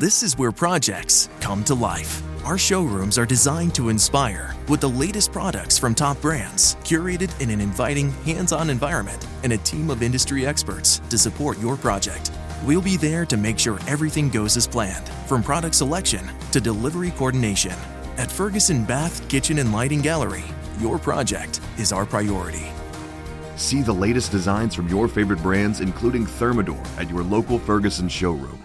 This is where projects come to life. Our showrooms are designed to inspire with the latest products from top brands, curated in an inviting, hands on environment, and a team of industry experts to support your project. We'll be there to make sure everything goes as planned, from product selection to delivery coordination. At Ferguson Bath, Kitchen, and Lighting Gallery, your project is our priority. See the latest designs from your favorite brands, including Thermador, at your local Ferguson showroom.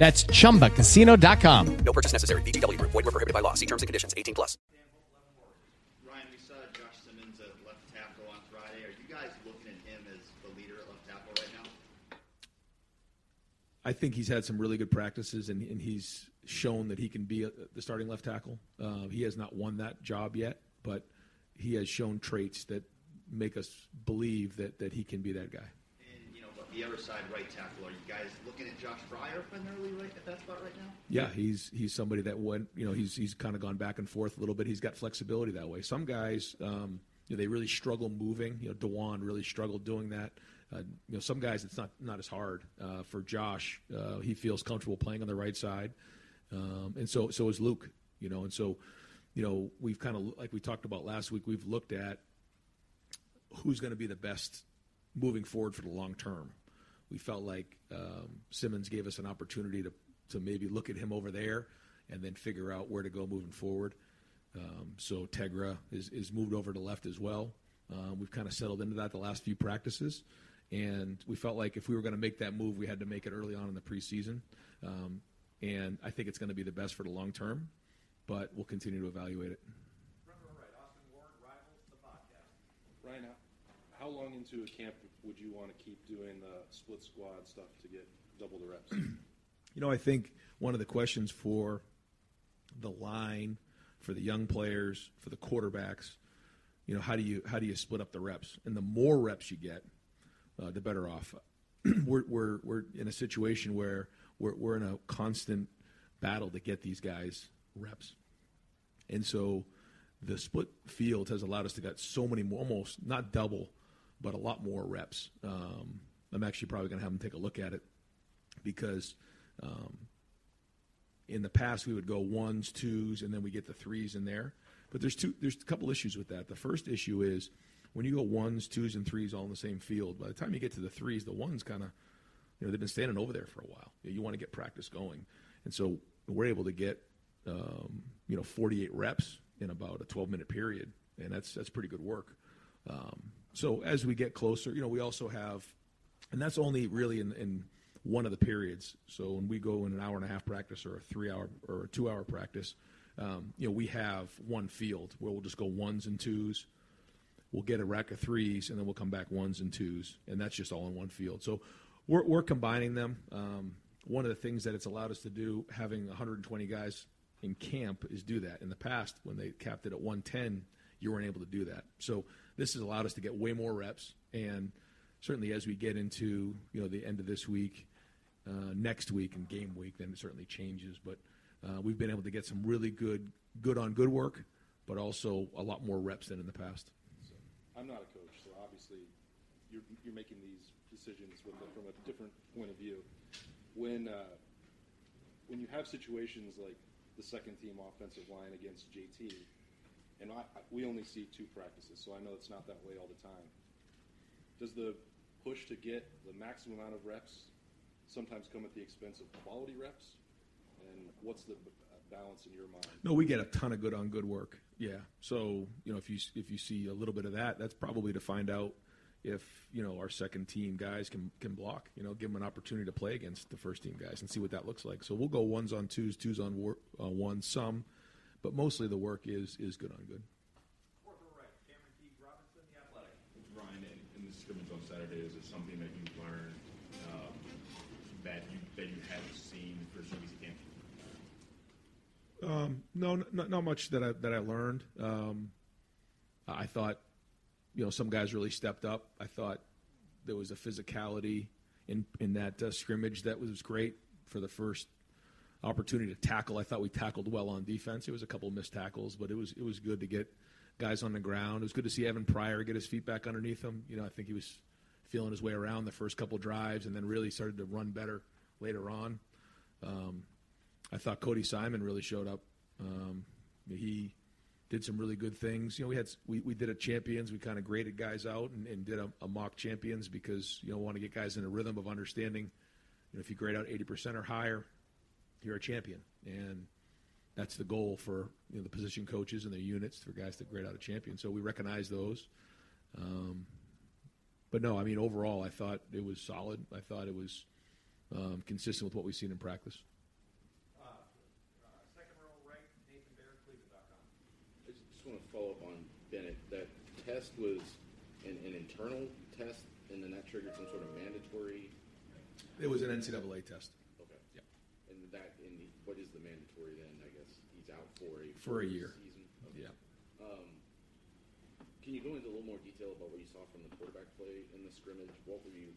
That's chumbacasino.com. No purchase necessary. VGW Group. Void were prohibited by law. See terms and conditions. 18 plus. Ryan, we saw Josh Simmons at left tackle on Friday. Are you guys looking at him as the leader at left tackle right now? I think he's had some really good practices, and, and he's shown that he can be a, the starting left tackle. Uh, he has not won that job yet, but he has shown traits that make us believe that, that he can be that guy. And you know, but the other side, right tackle. Are you guys looking at Josh Fryar primarily right at that spot right now? Yeah, he's he's somebody that went, you know, he's he's kind of gone back and forth a little bit. He's got flexibility that way. Some guys, um, you know, they really struggle moving. You know, Dawand really struggled doing that. Uh, you know, some guys it's not not as hard. Uh, for Josh, uh, he feels comfortable playing on the right side, um, and so so is Luke. You know, and so, you know, we've kind of like we talked about last week. We've looked at who's going to be the best moving forward for the long term. We felt like um, Simmons gave us an opportunity to to maybe look at him over there and then figure out where to go moving forward. Um, so Tegra is, is moved over to left as well. Um, we've kind of settled into that the last few practices, and we felt like if we were going to make that move, we had to make it early on in the preseason. Um, and I think it's going to be the best for the long term, but we'll continue to evaluate it. Ryan, how how long into a camp would you want to keep doing the split squad stuff to get double the reps? You know, I think one of the questions for the line, for the young players, for the quarterbacks, you know, how do you how do you split up the reps? And the more reps you get, uh, the better off. we're, we're we're in a situation where we're we're in a constant battle to get these guys reps, and so the split field has allowed us to get so many more, almost not double, but a lot more reps. Um, I'm actually probably going to have them take a look at it because um, in the past we would go ones, twos, and then we get the threes in there. But there's two. There's a couple issues with that. The first issue is when you go ones, twos, and threes all in the same field. By the time you get to the threes, the ones kind of, you know, they've been standing over there for a while. You, want to get practice going, and so we're able to get, um, you know, 48 reps in about a 12 minute period, and that's that's pretty good work. Um, so as we get closer, you know, we also have, and that's only really in, in one of the periods. So when we go in an hour and a half practice or a three hour or a two hour practice, um, you know, we have one field where we'll just go ones and twos. We'll get a rack of threes, and then we'll come back ones and twos, and that's just all in one field. So we're, we're combining them. Um, one of the things that it's allowed us to do, having 120 guys in camp, is do that. In the past, when they capped it at 110, you weren't able to do that. So this has allowed us to get way more reps, and certainly as we get into you know the end of this week, uh, next week, and game week, then it certainly changes. But uh, we've been able to get some really good good on good work, but also a lot more reps than in the past. So, I'm not a coach, so obviously you're, you're making these decisions with from a different point of view. When uh, when you have situations like the second team offensive line against JT, and I, we only see two practices, so I know it's not that way all the time. Does the push to get the maximum amount of reps sometimes come at the expense of quality reps? And what's the balance in your mind? No, we get a ton of good on good work. Yeah. So you know, if you if you see a little bit of that, that's probably to find out if you know our second team guys can can block. You know, give them an opportunity to play against the first team guys and see what that looks like. So we'll go ones on twos, twos on war, uh, ones, some, but mostly the work is is good on good. Ryan, in, in the scrimmage on Saturday, is it something that you learned um, that you that you hadn't seen for CBC camp? Um, no, not, not much that I that I learned. Um, I thought, you know, some guys really stepped up. I thought there was a physicality in in that uh, scrimmage that was great for the first opportunity to tackle. I thought we tackled well on defense. It was a couple missed tackles, but it was it was good to get guys on the ground. It was good to see Evan Pryor get his feet back underneath him. You know, I think he was feeling his way around the first couple drives, and then really started to run better later on. Um, I thought Cody Simon really showed up. Um, he did some really good things. You know, we had we, we did a champions. We kind of graded guys out and, and did a, a, mock champions because you know want to get guys in a rhythm of understanding. You know, if you grade out eighty percent or higher, you're a champion, and that's the goal for you know the position coaches and their units for guys that grade out a champion. So we recognize those. Um, but no, I mean overall, I thought it was solid. I thought it was um, consistent with what we've seen in practice. Uh, uh, right, I just want to follow up on Bennett. That test was an, an internal test, and then that triggered some sort of mandatory. It was an NCAA test. Okay. Yeah. And that, in the, what is the mandatory then? I guess he's out for a for a year season. Okay. Yeah. Um, can you go into a little more detail about what you saw from the quarterback play in the scrimmage? What were you?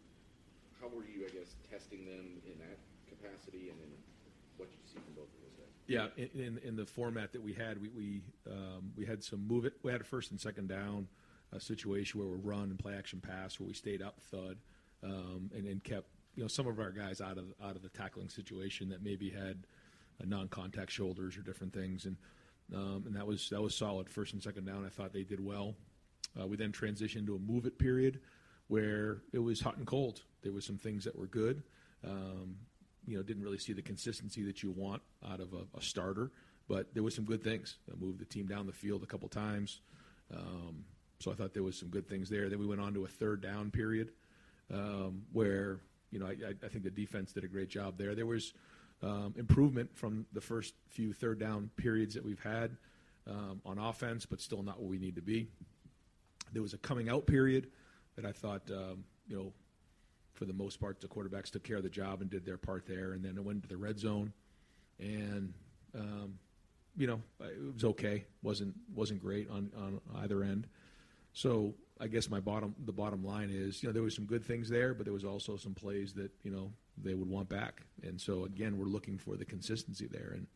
How were you? I guess testing them in that capacity, and then what did you see from both of those guys? Yeah, in, in the format that we had, we we, um, we had some move it. We had a first and second down a situation where we run and play action pass, where we stayed up thud, um, and, and kept you know some of our guys out of out of the tackling situation that maybe had non-contact shoulders or different things, and um, and that was that was solid. First and second down, I thought they did well. Uh, we then transitioned to a move it period where it was hot and cold. There was some things that were good. Um, you know, didn't really see the consistency that you want out of a, starter, but there was some good things. Moved the team down the field a couple times. Um, so I thought there was some good things there. Then we went on to a third down period where, you know, I, I, think the defense did a great job there. There was um, improvement from the first few third down periods that we've had um, on offense, but still not where we need to be. There was a coming out period that I thought, um, you know, for the most part, the quarterbacks took care of the job and did their part there. And then it went to the red zone, and um, you know it was okay. wasn't wasn't great on on either end. So I guess my bottom the bottom line is you know there was some good things there, but there was also some plays that you know they would want back. And so again, we're looking for the consistency there. And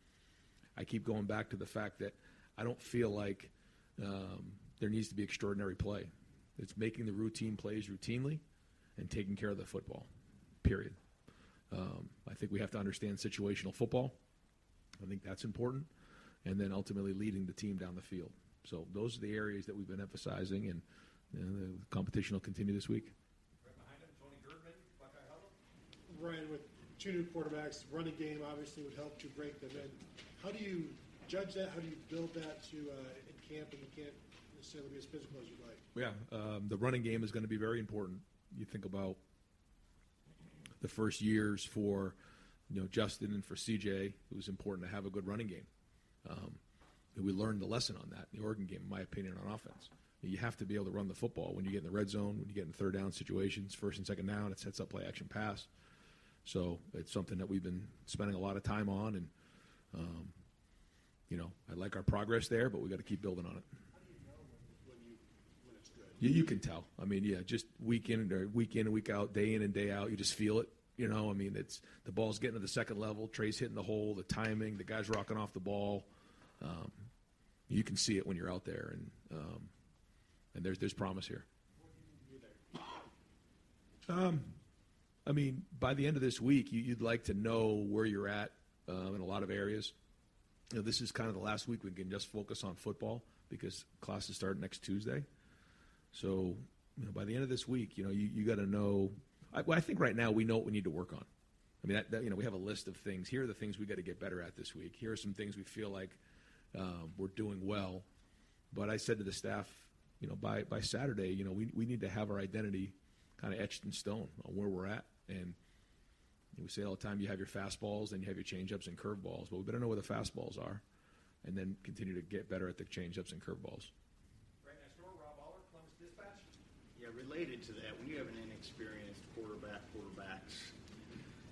I keep going back to the fact that I don't feel like um, there needs to be extraordinary play. It's making the routine plays routinely and taking care of the football. Period. Um, I think we have to understand situational football. I think that's important, and then ultimately leading the team down the field. So those are the areas that we've been emphasizing, and, and the competition will continue this week. Right behind him, Tony Gerdeman, Ryan, with two new quarterbacks, running game obviously would help to break them in. How do you judge that? How do you build that to uh, in camp, and you can't necessarily be as physical as you'd like? Yeah, um, the running game is going to be very important you think about the first years for you know Justin and for CJ, it was important to have a good running game. Um, we learned the lesson on that in the Oregon game, in my opinion, on offense. You have to be able to run the football when you get in the red zone, when you get in third down situations, first and second down. It sets up play action pass. So it's something that we've been spending a lot of time on, and um, you know I like our progress there, but we got to keep building on it. You, you can tell. I mean, yeah, just week in or week in and week out, day in and day out, you just feel it. You know, I mean, it's the ball's getting to the second level. Trey's hitting the hole, the timing, the guy's rocking off the ball. Um, you can see it when you're out there, and um, and there's there's promise here. Um, I mean, by the end of this week, you, would like to know where you're at um, in a lot of areas. You know, this is kind of the last week we can just focus on football because classes start next Tuesday. So, you know, by the end of this week, you know, you, you got to know. I, well, I think right now we know what we need to work on. I mean, that, that, you know, we have a list of things. Here are the things we got to get better at this week. Here are some things we feel like um, we're doing well. But I said to the staff, you know, by by Saturday, you know, we we need to have our identity kind of etched in stone on where we're at. And we say all the time, you have your fastballs, and you have your changeups and curveballs. But we better know where the fastballs are, and then continue to get better at the changeups and curveballs. Yeah, related to that, when you have an inexperienced quarterback, quarterbacks,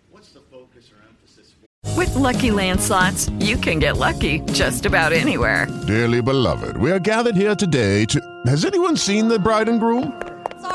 what's the focus or emphasis? For- With Lucky Land slots, you can get lucky just about anywhere. Dearly beloved, we are gathered here today to. Has anyone seen the bride and groom?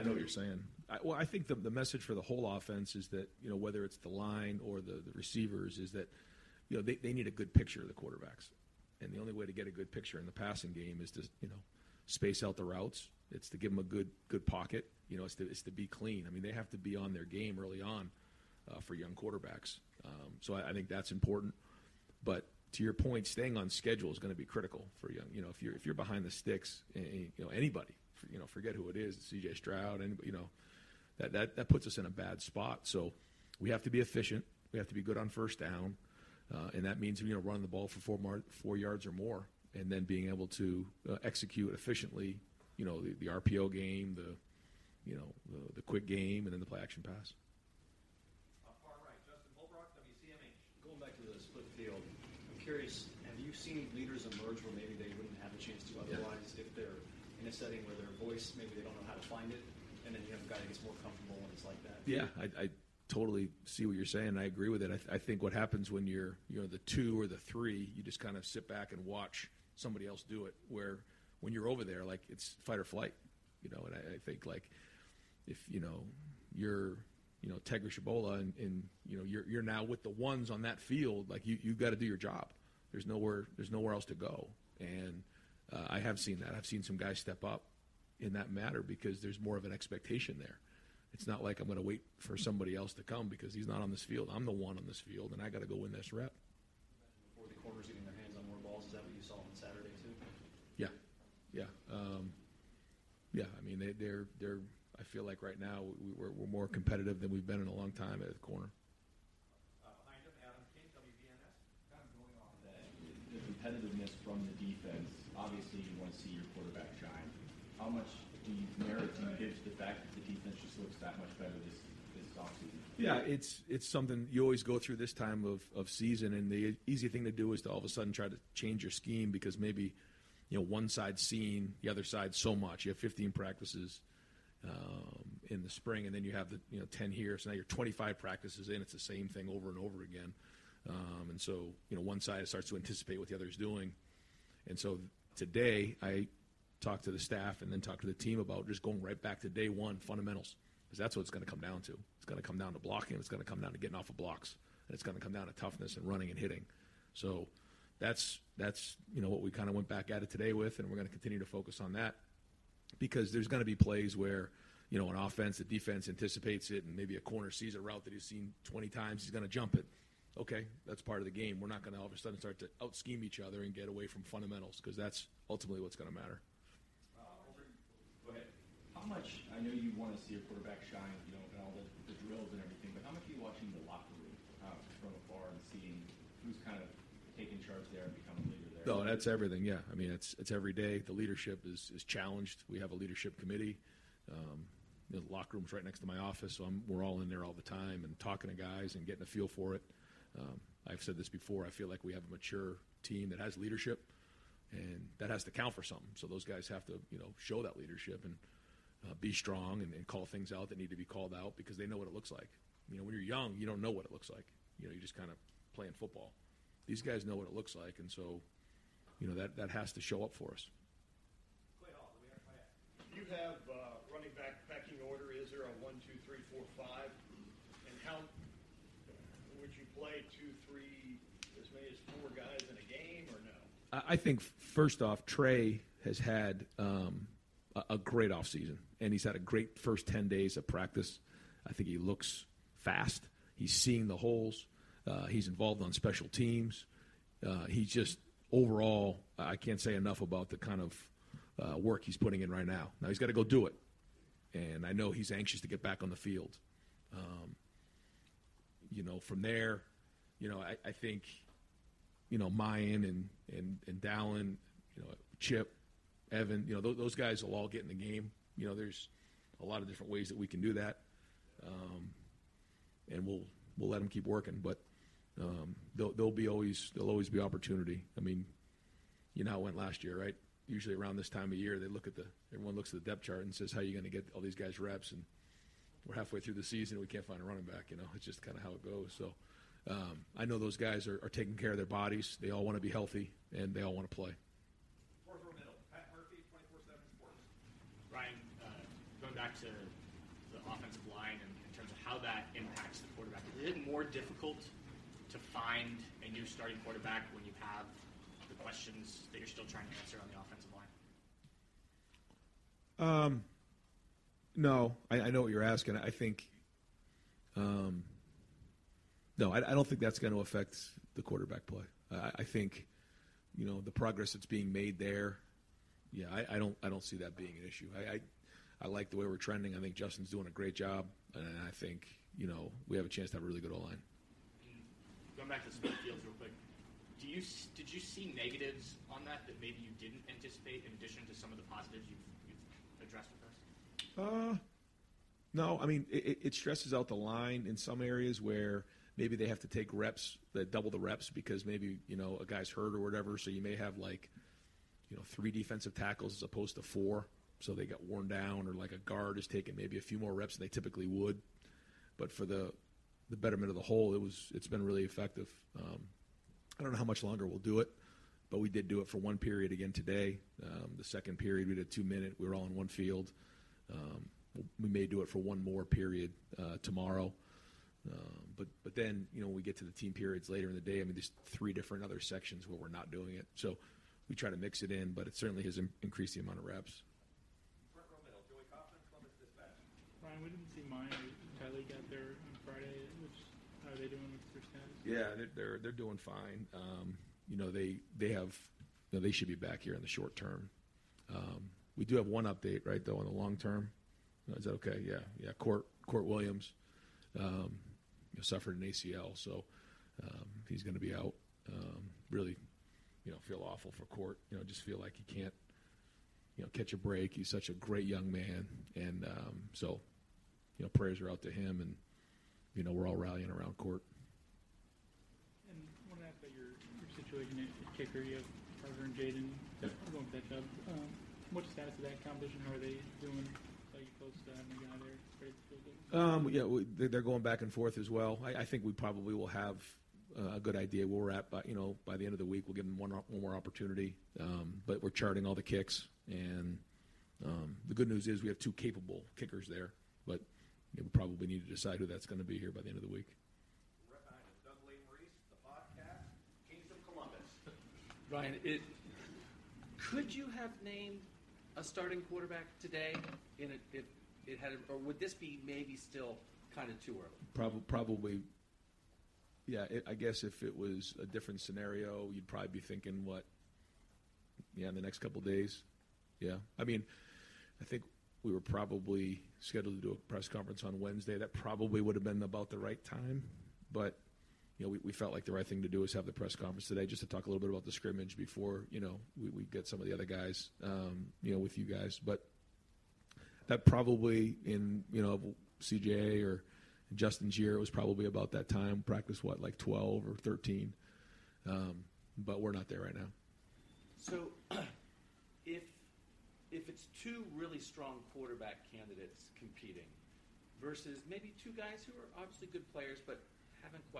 I know what you're saying. I, well, I think the, the message for the whole offense is that you know whether it's the line or the, the receivers is that you know they, they need a good picture of the quarterbacks, and the only way to get a good picture in the passing game is to you know space out the routes. It's to give them a good good pocket. You know, it's to it's to be clean. I mean, they have to be on their game early on uh, for young quarterbacks. Um, so I, I think that's important. But to your point, staying on schedule is going to be critical for young. You know, if you're if you're behind the sticks, eh, eh, you know anybody, you know, forget who it is, C.J. Stroud, and you know, that that that puts us in a bad spot. So we have to be efficient. We have to be good on first down, uh, and that means you know running the ball for four mar- four yards or more, and then being able to uh, execute efficiently. You know, the, the RPO game, the you know the, the quick game, and then the play action pass. Going back to the split field, I'm curious, have you seen leaders emerge where maybe they wouldn't have a chance to otherwise if they're in a setting where their voice, maybe they don't know how to find it, and then you have a guy that gets more comfortable when it's like that? Yeah, I, I totally see what you're saying. And I agree with it. I, th- I think what happens when you're you know the two or the three, you just kind of sit back and watch somebody else do it. Where when you're over there, like it's fight or flight, you know. And I, I think like if you know you're you know Tegra Tshabola and, and you know you're you're now with the ones on that field, like you you've got to do your job. There's nowhere there's nowhere else to go, and uh, I have seen that. I've seen some guys step up in that matter because there's more of an expectation there. It's not like I'm going to wait for somebody else to come because he's not on this field. I'm the one on this field, and I got to go win this rep. Before the corners getting their hands on more balls, is that what you saw on Saturday too? Yeah, yeah, um, yeah. I mean, they, they're they're. I feel like right now we, we're, we're more competitive than we've been in a long time at the corner. Behind them, Adam, Kate WPN, kind of going on with competitiveness from the defense, obviously you want to see your quarterback shine. How much do you merit do you give to the fact that the defense just looks that much better this this offseason? Yeah, it's it's something you always go through this time of, of season, and the easy thing to do is to all of a sudden try to change your scheme because maybe you know one side's seen the other side so much. You have 15 practices um, in the spring, and then you have the you know 10 here, so now you're 25 practices in. It's the same thing over and over again, um, and so you know one side starts to anticipate what the other is doing, and so today I talked to the staff and then talked to the team about just going right back to day one fundamentals because that's what it's going to come down to. It's going to come down to blocking. It's going to come down to getting off of blocks. And it's going to come down to toughness and running and hitting. So that's that's you know what we kind of went back at it today with, and we're going to continue to focus on that because there's going to be plays where you know an offense, the defense anticipates it, and maybe a corner sees a route that he's seen 20 times, he's going to jump it. Okay, that's part of the game. We're not going to all of a sudden start to out scheme each other and get away from fundamentals because that's ultimately what's going to matter. Go ahead. How much? I know you want to see a quarterback shine, you know, and all the, the drills and everything, but how much are you watching the locker room uh, from afar and seeing who's kind of taking charge there and becoming a leader there? No, that's everything. Yeah, I mean, it's it's every day. The leadership is is challenged. We have a leadership committee. Um, you know, the locker room's right next to my office, so I'm, we're all in there all the time and talking to guys and getting a feel for it. Um, I've said this before. I feel like we have a mature team that has leadership, and that has to count for something. So those guys have to, you know, show that leadership and uh, be strong and, and call things out that need to be called out because they know what it looks like. You know, when you're young, you don't know what it looks like. You know, you're just kind of playing football. These guys know what it looks like, and so, you know, that that has to show up for us. You have uh, running back pecking order. Is there a one, two, three, four, five? And how play two, three, as many as four guys in a game, or no? I think first off, Trey has had um, a, a great offseason, and he's had a great first ten days of practice. I think he looks fast. He's seeing the holes. Uh, he's involved on special teams. Uh, he's just overall, I can't say enough about the kind of uh, work he's putting in right now. Now he's got to go do it, and I know he's anxious to get back on the field. Um, you know, from there, you know, I, I think, you know, Miyan and and and Dallan, you know, Chip, Evan, you know, those, those guys will all get in the game. You know, there's a lot of different ways that we can do that, um, and we'll we'll let them keep working. But um, there'll, there'll be always there'll always be opportunity. I mean, you know how it went last year, right? Usually around this time of year, they look at the everyone looks at the depth chart and says, "How are you going to get all these guys reps?" And we're halfway through the season, and we can't find a running back. You know, it's just kind of how it goes. So um, I know those guys are, are taking care of their bodies. They all want to be healthy, and they all want to play. Fourth row middle, Pat Murphy, 24/7 Sports. Ryan, uh, going back to the offensive line and in terms of how that impacts the quarterback, is it more difficult to find a new starting quarterback when you have the questions that you're still trying to answer on the offensive line? Um, no, I, I know what you're asking. I think, um, no, I, I don't think that's going to affect the quarterback play. I, I think, you know, the progress that's being made there. Yeah, I, I don't, I don't see that being an issue. I, I, I like the way we're trending. I think Justin's doing a great job, and I think, you know, we have a chance to have a really good O line. Going back to split fields real quick, do you did you see negatives on that that maybe you didn't anticipate in addition to some of the positives you've, you've addressed with us? Uh, no, I mean it, it stresses out the line in some areas where maybe they have to take reps that double the reps because maybe you know a guy's hurt or whatever. So you may have like you know three defensive tackles as opposed to four, so they got worn down, or like a guard is taking maybe a few more reps than they typically would. But for the the betterment of the whole, it was it's been really effective. Um, I don't know how much longer we'll do it, but we did do it for one period again today. Um, the second period we did two minute. We were all in one field. Um, we may do it for one more period uh, tomorrow. Um, but but then you know when we get to the team periods later in the day, I mean there's three different other sections where we're not doing it. So we try to mix it in, but it certainly has in- increased the amount of reps. Front row middle, Joey Kaufman, Columbus Dispatch. Ryan, we didn't see mine or Kylie got there on Friday. Which how are they doing with their status? Yeah, they're they're, they're doing fine. Um, you know they they have you know, they should be back here in the short term. We do have one update right though in the long term. Uh, Is that okay? Yeah, yeah. Kourt Kourt Williams um, you know, suffered an ACL, so um, he's going to be out. Um, really, you know, feel awful for Kourt. You know, just feel like he can't, you know, catch a break. He's such a great young man, and um, so, you know, prayers are out to him, and you know, we're all rallying around Kourt. And I want to ask about your, your situation at kicker. You have Carter and Jaden going with that job. What's the status of that competition? How are they doing? Are you close to having a guy there ready to field it? Um, yeah, we, they- they're going back and forth as well. I, I think we probably will have uh, a good idea where we're at. By you know, by the end of the week, we'll give them one, one more opportunity. Um, but we're charting all the kicks, and um, the good news is we have two capable kickers there. But you know, we probably need to decide who that's going to be here by the end of the week. Right behind us, Doug Lee Maurice, the podcast, Kings of Columbus. Ryan, it could you have named a starting quarterback today in it if it had, or would this be maybe still kind of too early? Probably, probably. Yeah, it, I guess if it was a different scenario, you'd probably be thinking what? Yeah, in the next couple days. Yeah, I mean, I think we were probably scheduled to do a press conference on Wednesday. That probably would have been about the right time, but you know, we, we felt like the right thing to do is have the press conference today just to talk a little bit about the scrimmage before you know we, we get some of the other guys, um, you know, with you guys. But that probably in you know CJ or Justin's year, it was probably about that time. Practice what like twelve or thirteen, um, but we're not there right now. So, if if it's two really strong quarterback candidates competing versus maybe two guys who are obviously good players but haven't quite.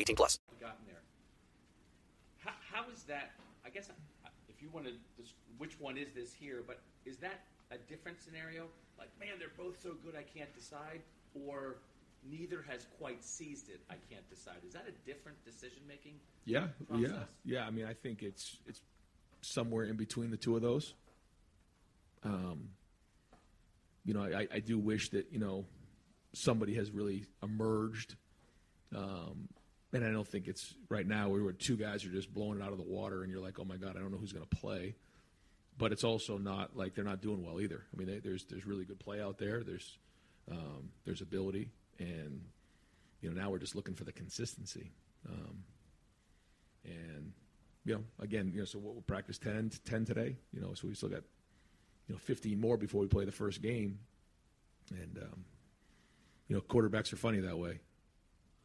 18 plus. gotten there. How, how is that? I guess if you want to, which one is this here? But is that a different scenario? Like, man, they're both so good, I can't decide, or neither has quite seized it, I can't decide. Is that a different decision making? Yeah, process? yeah, yeah. I mean, I think it's it's somewhere in between the two of those. Um, you know, I, I do wish that you know somebody has really emerged, um, and I don't think it's right now where two guys are just blowing it out of the water, and you're like, oh my god, I don't know who's going to play. But it's also not like they're not doing well either. I mean, they, there's there's really good play out there. There's um, there's ability, and you know now we're just looking for the consistency. Um, and you know, again, you know, so what we'll practice 10, 10 today. You know, so we still got you know 15 more before we play the first game. And um, you know, quarterbacks are funny that way.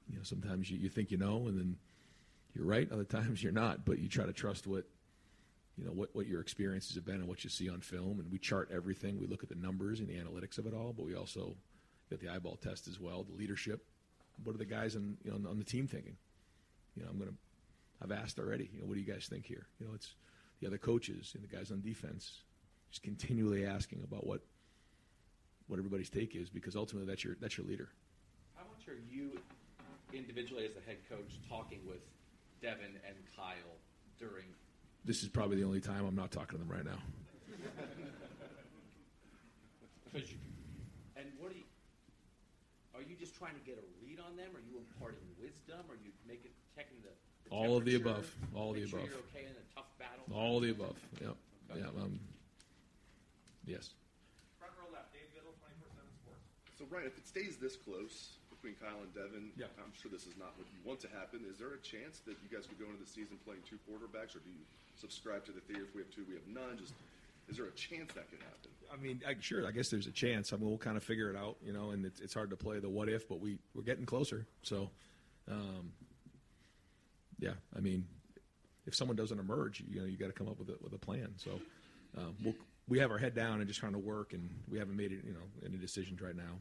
You know, sometimes you, you think you know, and then you're right. Other times you're not. But you try to trust what you know what, what your experiences have been and what you see on film. And we chart everything. We look at the numbers and the analytics of it all, but we also get the eyeball test as well, the leadership. What are the guys on you know on the team thinking? You know, I'm gonna. I've asked already. You know, what do you guys think here? You know, it's the other coaches and the guys on defense, just continually asking about what what everybody's take is because ultimately that's your that's your leader. How much are you individually as the head coach talking with Devin and Kyle during? This is probably the only time I'm not talking to them right now. and what are you? Are you just trying to get a read on them? Are you imparting wisdom? Are you making checking the, the All of the above. All of the sure above. You're okay in a tough battle. All of the above. Yep. Yeah. Um, yes. Front row left, Dave Biddle, 24/7 Sports. So, Ryan, if it stays this close between Kyle and Devin, I'm sure this is not what you want to happen. Is there a chance that you guys could go into the season playing two quarterbacks, or do you subscribe to the theory if we have two, we have none? Just is there a chance that could happen? I mean, I, sure. I guess there's a chance. I mean, we'll kind of figure it out, you know. And it's, it's hard to play the what if, but we we're getting closer. So, um, yeah. I mean, if someone doesn't emerge, you know, you got to come up with a with a plan. So, um, we'll, we have our head down and just trying to work, and we haven't made it, you know, any decisions right now.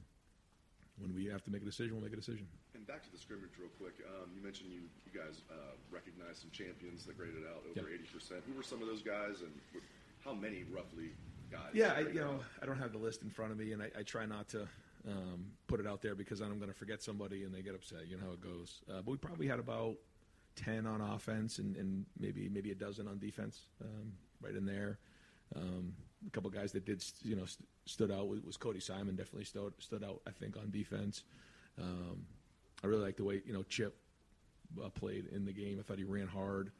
When we have to make a decision, we'll make a decision. And back to the scrimmage real quick. Um, you mentioned you, you guys uh, recognized some champions that graded out over Yep. eighty percent. Who were some of those guys, and how many roughly guys? Yeah, I, you know, out? I don't have the list in front of me, and I, I try not to um, put it out there because then I'm going to forget somebody and they get upset. You know how it goes. Uh, but we probably had about ten on offense and, and maybe maybe a dozen on defense, um, right in there. Um, a couple guys that did you know st- stood out was, was Cody Simon. Definitely stood stood out. I think on defense. Um, I really like the way you know Chip uh, played in the game. I thought he ran hard.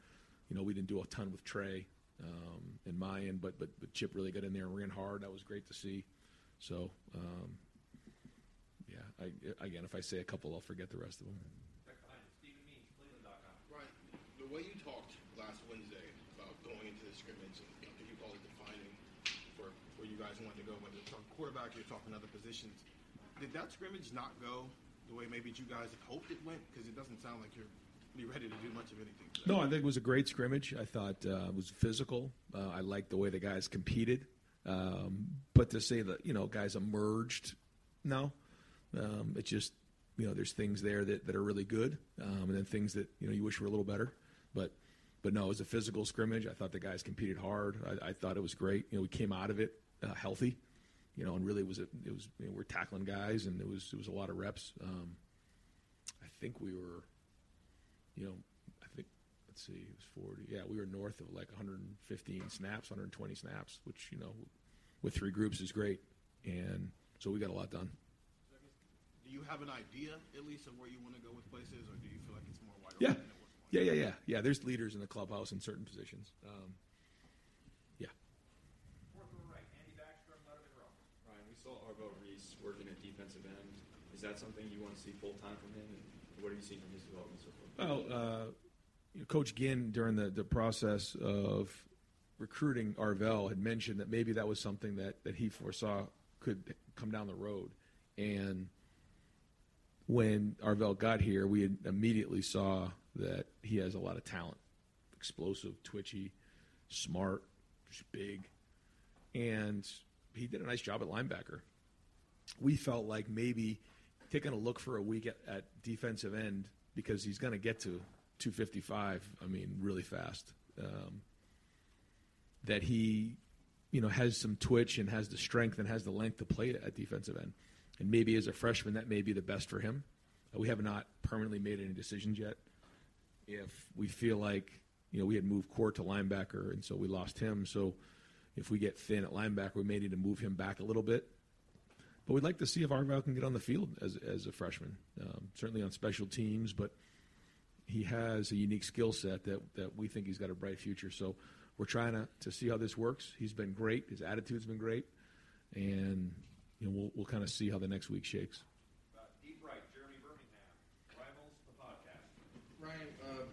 You know, we didn't do a ton with Trey um, and Miyan, but, but but Chip really got in there and ran hard. That was great to see. So, um, yeah, I, again, if I say a couple, I'll forget the rest of them. Right. The way you talked last Wednesday about going into the scrimmage, and I think you called it defining for where you guys wanted to go, whether it's on quarterback you're talking other positions. Did that scrimmage not go the way maybe you guys had hoped it went? Because it doesn't sound like you're really ready to do much of anything. today. No, I think it was a great scrimmage. I thought uh, it was physical. Uh, I liked the way the guys competed. Um, but to say that you know guys emerged, no, um, it's just you know there's things there that, that are really good, um, and then things that you know you wish were a little better. But but no, it was a physical scrimmage. I thought the guys competed hard. I, I thought it was great. You know, we came out of it uh, healthy. You know, and really it was a, it was you know, we're tackling guys, and it was it was a lot of reps. Um, I think we were, you know, I think let's see, it was 40. Yeah, we were north of like 115 snaps, 120 snaps, which you know, with three groups is great, and so we got a lot done. Do you have an idea at least of where you want to go with places, or do you feel like it's more wide Yeah, open? yeah, yeah, yeah, yeah. There's leaders in the clubhouse in certain positions. Um, yeah. Ryan, we saw Arvell Reese working at defensive end. Is that something you want to see full time from him? And what have you seen from his development so far? Well, uh, you know, Coach Ginn during the, the process of recruiting Arvell had mentioned that maybe that was something that, that he foresaw could come down the road. And when Arvell got here, we immediately saw that he has a lot of talent, explosive, twitchy, smart, big, and he did a nice job at linebacker. We felt like maybe taking a look for a week at, at defensive end because he's going to get to 255. I mean, really fast. Um, that he, you know, has some twitch and has the strength and has the length to play at defensive end. And maybe as a freshman, that may be the best for him. Uh, we have not permanently made any decisions yet. If we feel like, you know, we had moved core to linebacker, and so we lost him. So if we get thin at linebacker, we may need to move him back a little bit. But we'd like to see if Arvell can get on the field as, as a freshman, um, certainly on special teams, but he has a unique skill set that, that we think he's got a bright future. So we're trying to, to see how this works. He's been great. His attitude's been great. And you know, we'll, we'll kind of see how the next week shakes. Deep right, Jeremy Birmingham, Rivals, the podcast. Ryan, uh,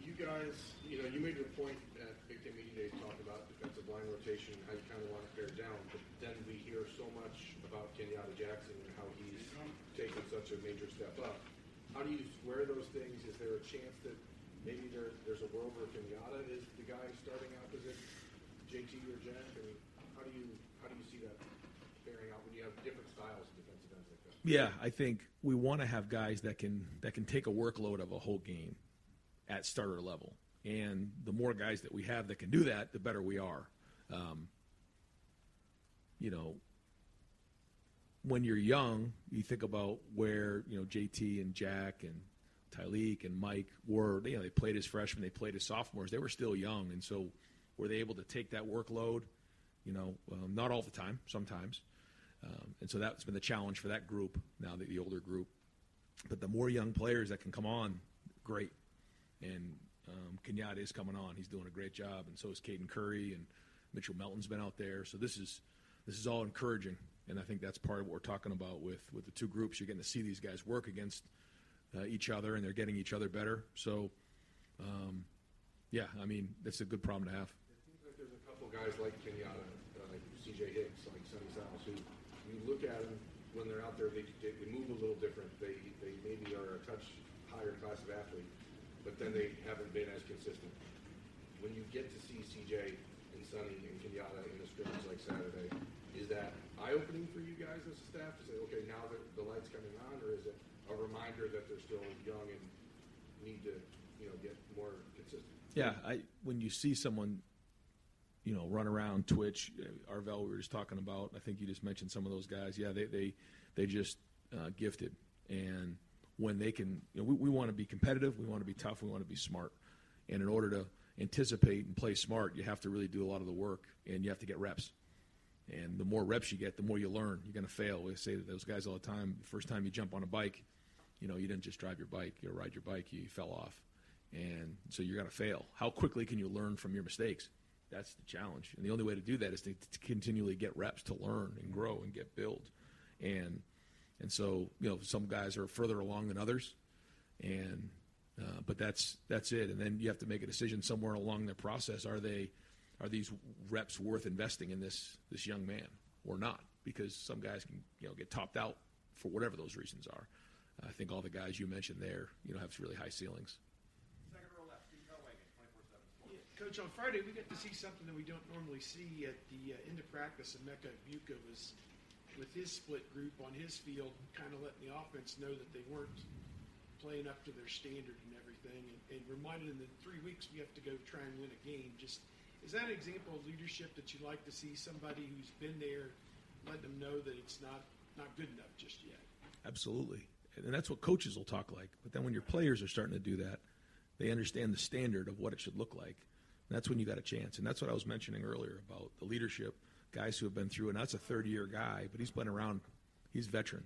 you guys, you know, you made your point at Big Ten Media Day talking about defensive line rotation, and how you kind of want to bear down, but then we hear so much about Kenyatta Jackson and how he's taken such a major step up. How do you square those things? Is there a chance that maybe there, there's a world where Kenyatta is the guy starting out opposite JT or Jack? I mean, how do you how do you see that bearing out when you have different styles of defensive ends like that? Yeah, I think we want to have guys that can that can take a workload of a whole game at starter level, and the more guys that we have that can do that, the better we are. Um, you know, when you're young, you think about where you know JT and Jack and Tyleik and Mike were. You know, they played as freshmen, they played as sophomores. They were still young, and so were they able to take that workload? You know, um, not all the time, sometimes. Um, and so that's been the challenge for that group now, the, the older group. But the more young players that can come on, great. And um, Kenyatta is coming on; he's doing a great job, and so is Caden Curry and Mitchell Melton's been out there. So this is this is all encouraging, and I think that's part of what we're talking about with with the two groups. You're getting to see these guys work against uh, each other, and they're getting each other better. So, um, yeah, I mean, that's a good problem to have. It seems like there's a couple guys like Kenyatta, uh, like C.J. Hicks, like Sonny Styles, who you look at them when they're out there, they, they, they move a little different. They, they maybe are a touch higher class of athlete, but then they haven't been as consistent. When you get to see C.J. and Sonny and Kenyatta in the scrimmage like Saturday, is that eye-opening for you guys as a staff to say, okay, now that the light's coming on, or is it a reminder that they're still young and need to, you know, get more consistent? Yeah, I when you see someone, you know, run around Twitch, uh, Arvell, we were just talking about. I think you just mentioned some of those guys. Yeah, they they they just uh, gifted, and when they can, you know, we, we want to be competitive, we want to be tough, we want to be smart, and in order to anticipate and play smart, you have to really do a lot of the work, and you have to get reps. And the more reps you get, the more you learn. You're going to fail. We say to those guys all the time. The first time you jump on a bike, you know, you didn't just drive your bike, you ride your bike, you fell off. And so you're going to fail. How quickly can you learn from your mistakes? That's the challenge. And the only way to do that is to, to continually get reps to learn and grow and get built. And and so, you know, some guys are further along than others. And uh, but that's that's it. And then you have to make a decision somewhere along the process. Are they are these reps worth investing in this this young man or not? Because some guys can you know get topped out for whatever those reasons are. I think all the guys you mentioned there, you know, have really high ceilings. Coach, on Friday we got to see something that we don't normally see at the uh, end of practice. And Emeka Egbuka was with his split group on his field, kind of letting the offense know that they weren't playing up to their standard and everything, and, and reminded them that in three weeks we have to go try and win a game. Just is that an example of leadership that you like to see? Somebody who's been there, let them know that it's not not good enough just yet. Absolutely. And that's what coaches will talk like. But then when your players are starting to do that, they understand the standard of what it should look like. And that's when you got a chance. And that's what I was mentioning earlier about the leadership, guys who have been through. And that's a third year guy, but he's been around. He's veteran.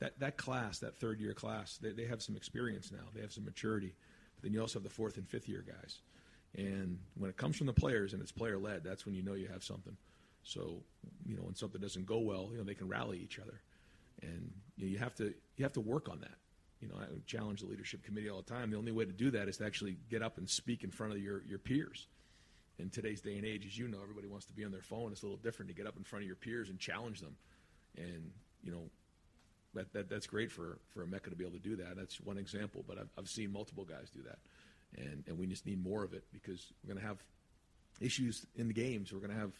That that class, that third year class, they, they have some experience now. They have some maturity. But then you also have the fourth and fifth year guys. And when it comes from the players and it's player led, that's when you know you have something. So, you know, when something doesn't go well, you know, they can rally each other. And you, know, you have to you have to work on that. You know, I challenge the leadership committee all the time. The only way to do that is to actually get up and speak in front of your, your peers. In today's day and age, as you know, everybody wants to be on their phone. It's a little different to get up in front of your peers and challenge them. And, you know, that, that that's great for, for a Emeka to be able to do that. That's one example, but I've, I've seen multiple guys do that. And, and we just need more of it because we're going to have issues in the games. We're going to have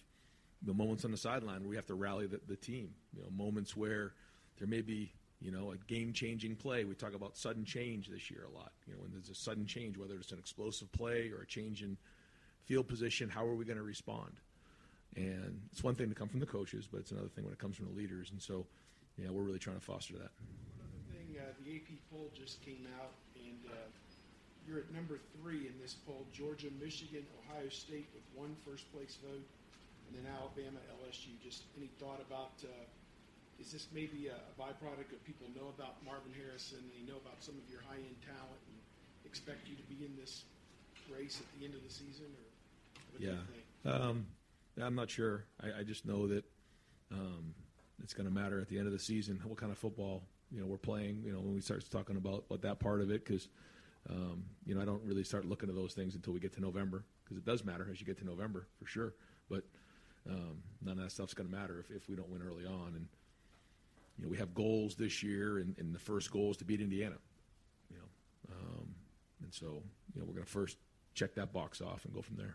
the moments on the sideline where we have to rally the, the team. You know, moments where there may be you know, a game-changing play. We talk about sudden change this year a lot. You know, when there's a sudden change, whether it's an explosive play or a change in field position, how are we going to respond? And it's one thing to come from the coaches, but it's another thing when it comes from the leaders. And so, yeah, we're really trying to foster that. Another thing, uh, the AP poll just came out, and uh, you're at number three in this poll: Georgia, Michigan, Ohio State with one first-place vote, and then Alabama, LSU. Just any thought about? Uh, is this maybe a, a byproduct of people know about Marvin Harrison, they know about some of your high-end talent, and expect you to be in this race at the end of the season, or what do yeah. you think? Um, I'm not sure. I, I just know that um, it's going to matter at the end of the season what kind of football you know we're playing. You know when we start talking about, about that part of it, because um, you know I don't really start looking at those things until we get to November, because it does matter as you get to November for sure. But um, none of that stuff's going to matter if, if we don't win early on. And you know we have goals this year, and, and the first goal is to beat Indiana. You know, um, and so you know we're going to first check that box off and go from there.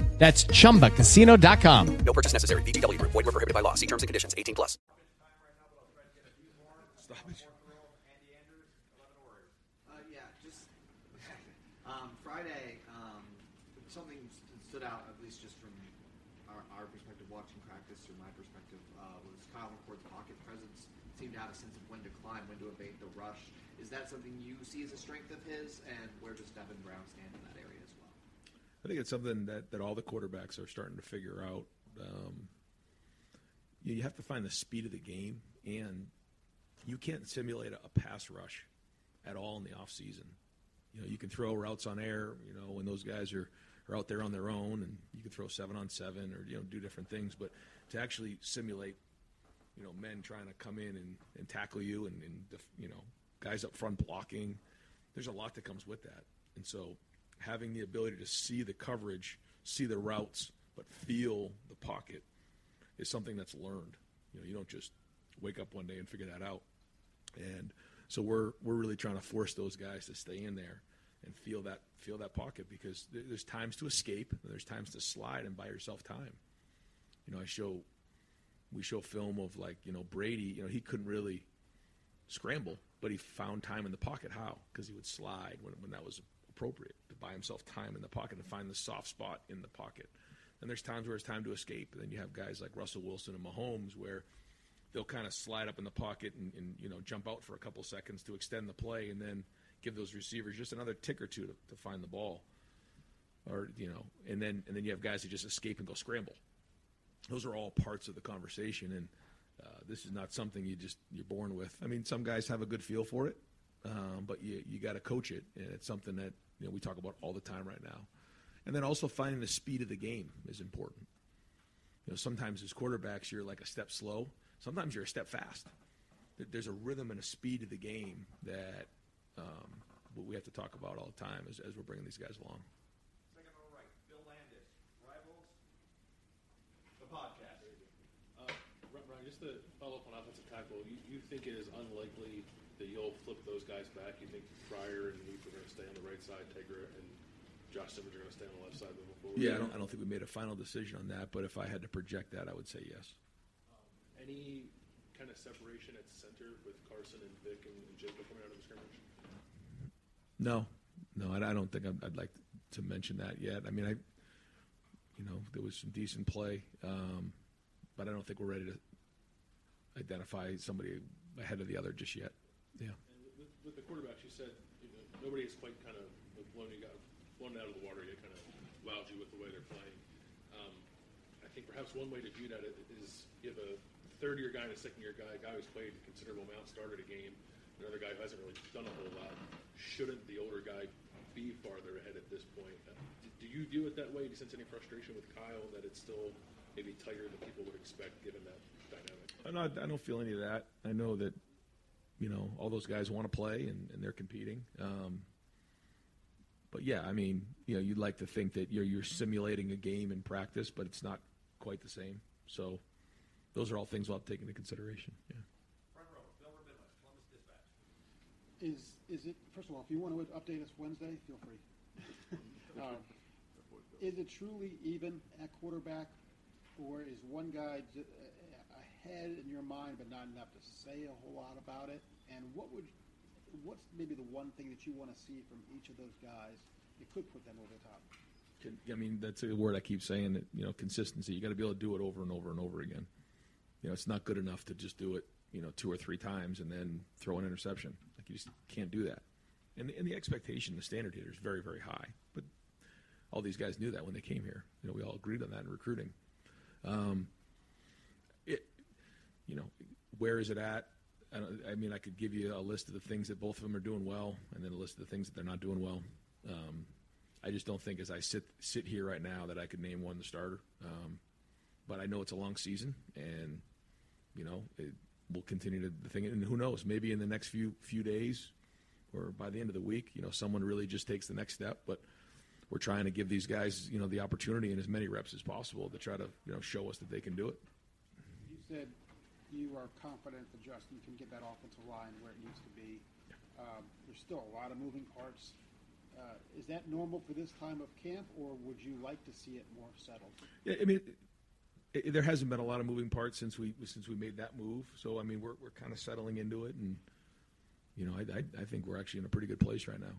That's chumbacasino.com. No purchase necessary. VGW Group. Void were prohibited by law. See terms and conditions. 18 plus. Uh, yeah, just um, Friday, um, something stood out, at least just from our, our perspective watching practice, or my perspective, uh, was Kyle McCord's pocket presence. Seemed to have a sense of when to climb, when to evade the rush. Is that something you see as a strength of his, and where does Devin Brown stand in that area as well? I think it's something that, that all the quarterbacks are starting to figure out. Um, you, you have to find the speed of the game, and you can't simulate a, a pass rush at all in the off season. You know, you can throw routes on air. You know, when those guys are, are out there on their own, and you can throw seven on seven or you know do different things. But to actually simulate, you know, men trying to come in and, and tackle you, and, and you know, guys up front blocking, there's a lot that comes with that. And so, having the ability to see the coverage, see the routes, but feel the pocket is something that's learned. You know, you don't just wake up one day and figure that out. And so we're we're really trying to force those guys to stay in there and feel that feel that pocket because there's times to escape, and there's times to slide and buy yourself time. You know, I show we show film of like you know Brady. You know, he couldn't really scramble, but he found time in the pocket. How? Because he would slide when when that was appropriate to buy himself time in the pocket and find the soft spot in the pocket. And there's times where it's time to escape. And then you have guys like Russell Wilson and Mahomes where they'll kind of slide up in the pocket and, and you know jump out for a couple seconds to extend the play and then give those receivers just another tick or two to, to find the ball. Or you know, and then and then you have guys who just escape and go scramble. Those are all parts of the conversation, and uh, this is not something you just you're born with. I mean, some guys have a good feel for it, um, but you you got to coach it, and it's something that you know we talk about all the time right now. And then also finding the speed of the game is important. You know, sometimes as quarterbacks you're like a step slow. Sometimes you're a step fast. There's a rhythm and a speed of the game that um, we have to talk about all the time as, as we're bringing these guys along. Second row right, Bill Landis, Rivals, the podcast. Uh, Ryan, just to follow up on offensive tackle, you, you think it is unlikely that you'll flip those guys back? You think Fryar and Leaf are going to stay on the right side, Tegra and Josh Simmons are going to stay on the left side moving forward? Yeah, I don't, I don't think we made a final decision on that, but if I had to project that, I would say yes. Any kind of separation at center with Carson and Vic and, and Jacob coming out of the scrimmage? No, no, I, I don't think I'd, I'd like to mention that yet. I mean, I, you know, there was some decent play, um, but I don't think we're ready to identify somebody ahead of the other just yet. Yeah. And with, with the quarterbacks, you said you know, nobody has quite kind of blown you got blown out of the water yet, kind of wowed you with the way they're playing. Um, I think perhaps one way to view that is you have a third year guy and a second year guy, a guy who's played a considerable amount, started a game, another guy who hasn't really done a whole lot. Shouldn't the older guy be farther ahead at this point? Uh, do you view it that way? Do you sense any frustration with Kyle that it's still maybe tighter than people would expect given that dynamic? I'm not, I don't feel any of that. I know that, you know, all those guys want to play and, and they're competing. Um, but yeah, I mean, you know, you'd like to think that you're you're simulating a game in practice, but it's not quite the same. So, those are all things we'll have to take into consideration. Yeah. Front row, Bill Rabinowitz, Columbus Dispatch. Is is it first of all, if you want to update us Wednesday, feel free. um, is it truly even at quarterback, or is one guy uh, in your mind, but not enough to say a whole lot about it? And what would what's maybe the one thing that you want to see from each of those guys that could put them over the top? I mean, that's a word I keep saying. That you know, consistency. You got to be able to do it over and over and over again. You know, it's not good enough to just do it, you know, two or three times and then throw an interception. Like you just can't do that. And and the expectation, the standard here is very very high. But all these guys knew that when they came here. You know, we all agreed on that in recruiting. Um, you know, where is it at? I, I mean, I could give you a list of the things that both of them are doing well, and then a list of the things that they're not doing well. Um, I just don't think, as I sit sit here right now, that I could name one the starter. Um, but I know it's a long season, and you know it will continue to the thing. And who knows? Maybe in the next few few days, or by the end of the week, you know, someone really just takes the next step. But we're trying to give these guys, you know, the opportunity and as many reps as possible to try to, you know, show us that they can do it. You said you are confident that Justin can get that offensive line where it needs to be. Um, there's still a lot of moving parts. Uh, is that normal for this time of camp, or would you like to see it more settled? Yeah, I mean, it, it, there hasn't been a lot of moving parts since we since we made that move. So I mean, we're we're kind of settling into it, and you know, I, I I think we're actually in a pretty good place right now.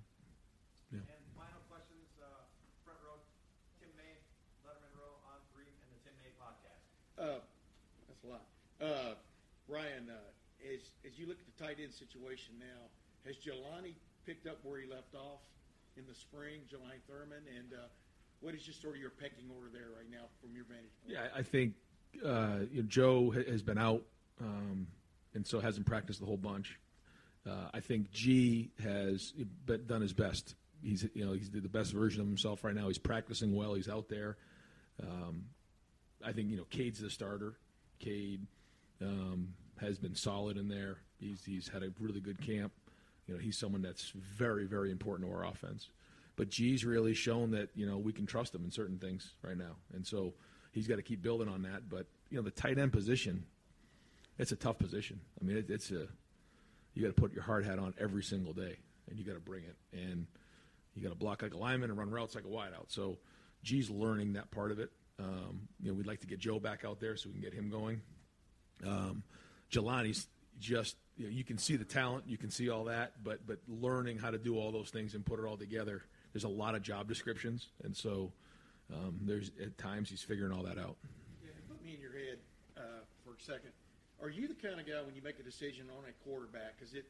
Yeah. And final questions, uh, front row, Tim May, Letterman row on three, and the Tim May podcast. Uh, that's a lot. Uh, Ryan, uh, as as you look at the tight end situation now, has Jelani picked up where he left off in the spring, Jelani Thurman, and uh, what is just sort of your pecking order there right now from your vantage point? Yeah, I think uh, you know, Joe has been out, um, and so hasn't practiced the whole bunch. Uh, I think Gee has done his best. He's you know he's the best version of himself right now. He's practicing well. He's out there. Um, I think you know Cade's the starter. Cade um, has been solid in there. He's he's had a really good camp. You know he's someone that's very very important to our offense. But Gee's really shown that you know we can trust him in certain things right now, and so he's got to keep building on that. But you know the tight end position, it's a tough position. I mean it, it's a you got to put your hard hat on every single day, and you got to bring it, and you got to block like a lineman and run routes like a wideout. So Gee's learning that part of it. Um, you know we'd like to get Joe back out there so we can get him going. Jelani's just you, know, you can see the talent, you can see all that, but but learning how to do all those things and put it all together. There's a lot of job descriptions, and so um, there's at times he's figuring all that out. Yeah, put me in your head uh, for a second. Are you the kind of guy when you make a decision on a quarterback, because it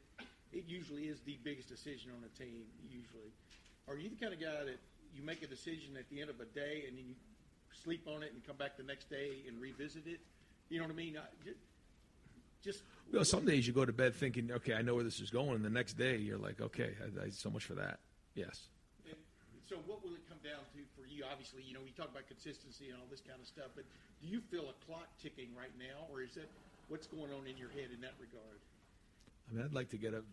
it usually is the biggest decision on a team. Usually, are you the kind of guy that you make a decision at the end of a day and then you sleep on it and come back the next day and revisit it? You know what I mean? I, just You know, some days you go to bed thinking, okay, I know where this is going, and the next day you're like, okay, I, I, so much for that. Yes. And so what will it come down to for you? Obviously, you know, we talk about consistency and all this kind of stuff, but do you feel a clock ticking right now, or is that what's going on in your head in that regard? I mean, I'd like to get a,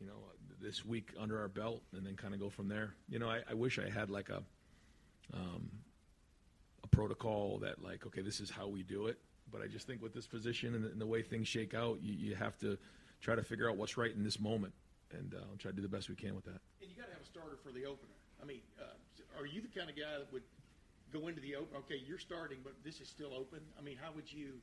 you know, this week under our belt and then kind of go from there. You know, I, I wish I had like a, um, a protocol that like, okay, this is how we do it. But I just think with this position and the, and the way things shake out, you, you have to try to figure out what's right in this moment, and uh, try to do the best we can with that. And you got to have a starter for the opener. I mean, uh, are you the kind of guy that would go into the open? Okay, you're starting, but this is still open. I mean, how would you?